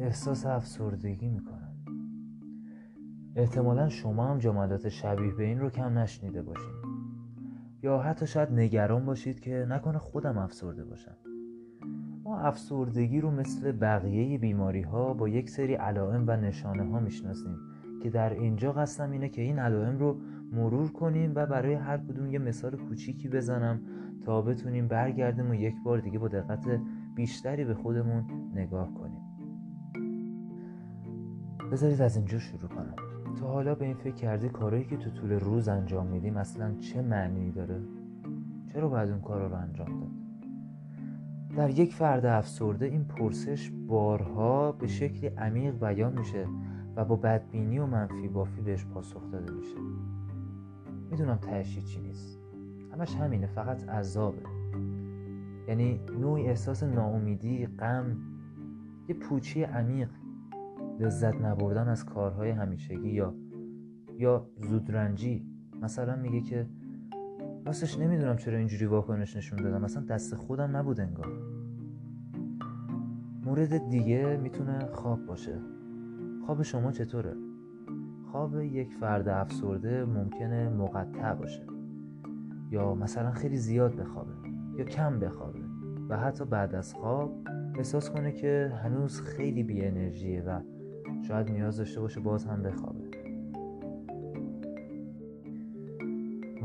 احساس افسردگی می‌کنن احتمالا شما هم جملات شبیه به این رو کم نشنیده باشین. یا حتی شاید نگران باشید که نکنه خودم افسرده باشم. ما افسردگی رو مثل بقیه بیماری ها با یک سری علائم و نشانه ها می‌شناسیم که در اینجا قصدم اینه که این علائم رو مرور کنیم و برای هر کدوم یه مثال کوچیکی بزنم تا بتونیم برگردیم و یک بار دیگه با دقت بیشتری به خودمون نگاه کنیم. بذارید از اینجا شروع کنم. تا حالا به این فکر کردی کارهایی که تو طول روز انجام میدیم اصلا چه معنی داره؟ چرا باید اون کار رو انجام داد؟ در یک فرد افسرده این پرسش بارها به شکلی عمیق بیان میشه و با بدبینی و منفی بافی بهش پاسخ داده میشه. می‌دونم تهش چی نیست. همش همینه فقط عذابه. یعنی نوعی احساس ناامیدی غم یه پوچی عمیق. لذت نبردن از کارهای همیشگی یا یا زودرنجی. مثلا میگه که راستش نمی‌دونم چرا اینجوری واکنش نشون دادم. مثلا دست خودم نبود انگار. مورد دیگه می‌تونه خواب باشه. خواب شما چطوره؟ خواب یک فرد افسرده ممکنه مقطع باشه. یا مثلا خیلی زیاد بخوابه. یا کم بخوابه. و حتی بعد از خواب احساس کنه که هنوز خیلی بی انرژیه و شاید نیاز داشته باشه باز هم بخوابه.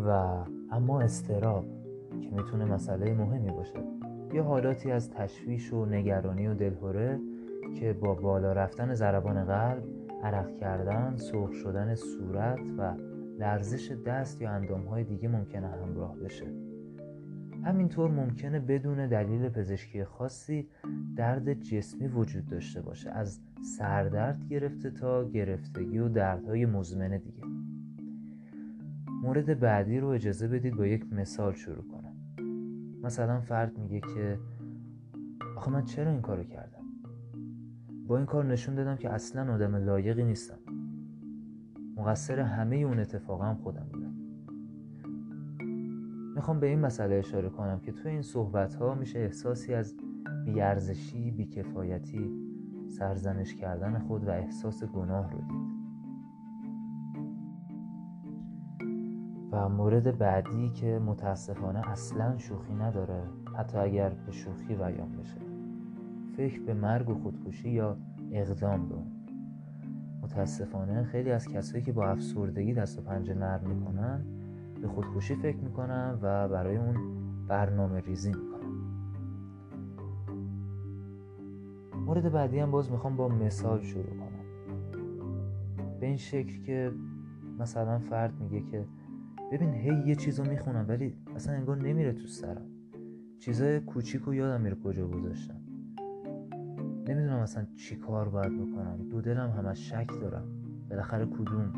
و اما استراب که می‌تونه مسئله مهمی باشه. یه حالاتی از تشویش و نگرانی و دلهوره که با بالا رفتن ضربان قلب عرق کردن، سرخ شدن صورت و لرزش دست یا اندامهای دیگه ممکنه همراه بشه. همینطور ممکنه بدون دلیل پزشکی خاصی درد جسمی وجود داشته باشه. از سردرد گرفته تا گرفتگی و دردهای مزمن دیگه. مورد بعدی رو اجازه بدید با یک مثال شروع کنم. مثلا فرد میگه که آخه من چرا این کارو کردم؟ با این کار نشون دادم که اصلا آدم لایقی نیستم. مقصر همه اون اتفاقا هم خودم می‌خوام به این مسئله اشاره کنم که تو این صحبت ها میشه احساسی از بیارزشی، بیکفایتی، سرزنش کردن خود و احساس گناه رو دید. و مورد بعدی که متاسفانه اصلا شوخی نداره حتی اگر به شوخی بیان بشه فکر به مرگ و خودکشی یا اقدام به متاسفانه خیلی از کسایی که با افسردگی دست و پنجه نرم می‌کنن به خودکشی فکر می‌کنن و برای اون برنامه ریزی می‌کنن مورد بعدی هم باز می‌خوام با مثال شروع کنم. به این شکل که مثلا فرد میگه که ببین هی یه چیزو می‌خونم ولی اصلا انگار نمیره تو سرم. چیزای کوچیک و یادم میره کجا گذاشتم. نمی‌دونم اصلا چی کار باید بکنم. دو دلم همش شک دارم. بالاخره کدوم؟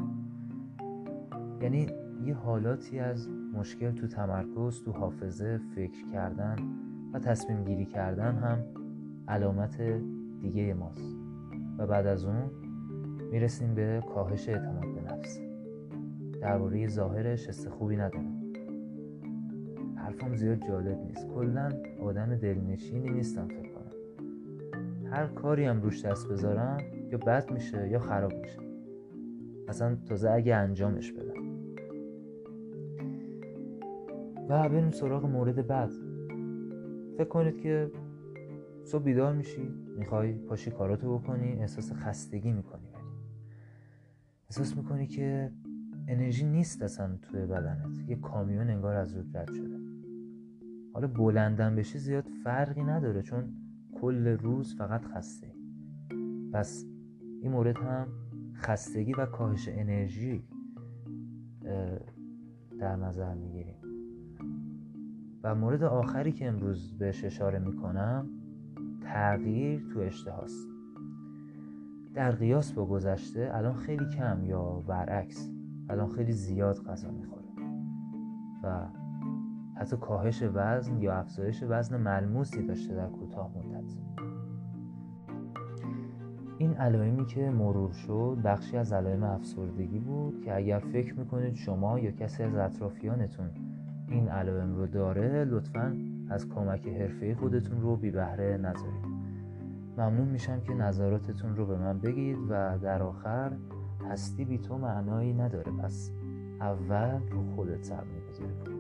یعنی یه حالاتی از مشکل تو تمرکز تو حافظه فکر کردن و تصمیم گیری کردن هم علامت دیگه ماست. و بعد از اون می‌رسیم به کاهش اعتماد به نفس. درباره ظاهرش حس خوبی ندارم. حرفم زیاد جالب نیست. کلا آدم دلنشینی نیستم فکر کنم. هر کاری هم روش دست بذارم یا بد میشه یا خراب میشه. اصلا تازه اگه انجامش بدم. و بریم سراغ مورد بعد. فکر کنید که صبح بیدار میشی می‌خوای پاشی کاراتو بکنی احساس خستگی می‌کنی. ولی احساس می‌کنی که انرژی نیست اصلا توی بدنت. یه کامیون انگار از رود رد شده. حالا بلندن بشی زیاد فرقی نداره چون کل روز فقط خسته. پس این مورد هم خستگی و کاهش انرژی در نظر می‌گیریم. مورد آخری که امروز بهش اشاره می‌کنم تغییر تو اشتهاست در قیاس با گذشته الان خیلی کم یا برعکس الان خیلی زیاد غذا می‌خوره. و حتی کاهش وزن یا افزایش وزن ملموسی داشته در کوتاه مدت. این علائمی که مرور شد بخشی از علائم افسردگی بود که اگر فکر می‌کنید شما یا کسی از اطرافیانتون این علائم رو داره لطفا از کمک حرفه خودتون رو بی بهره نذارید. ممنون میشم که نظراتتون رو به من بگید و در آخر هستی بی تو معنایی نداره. پس اول رو خودت سر می‌گذاری.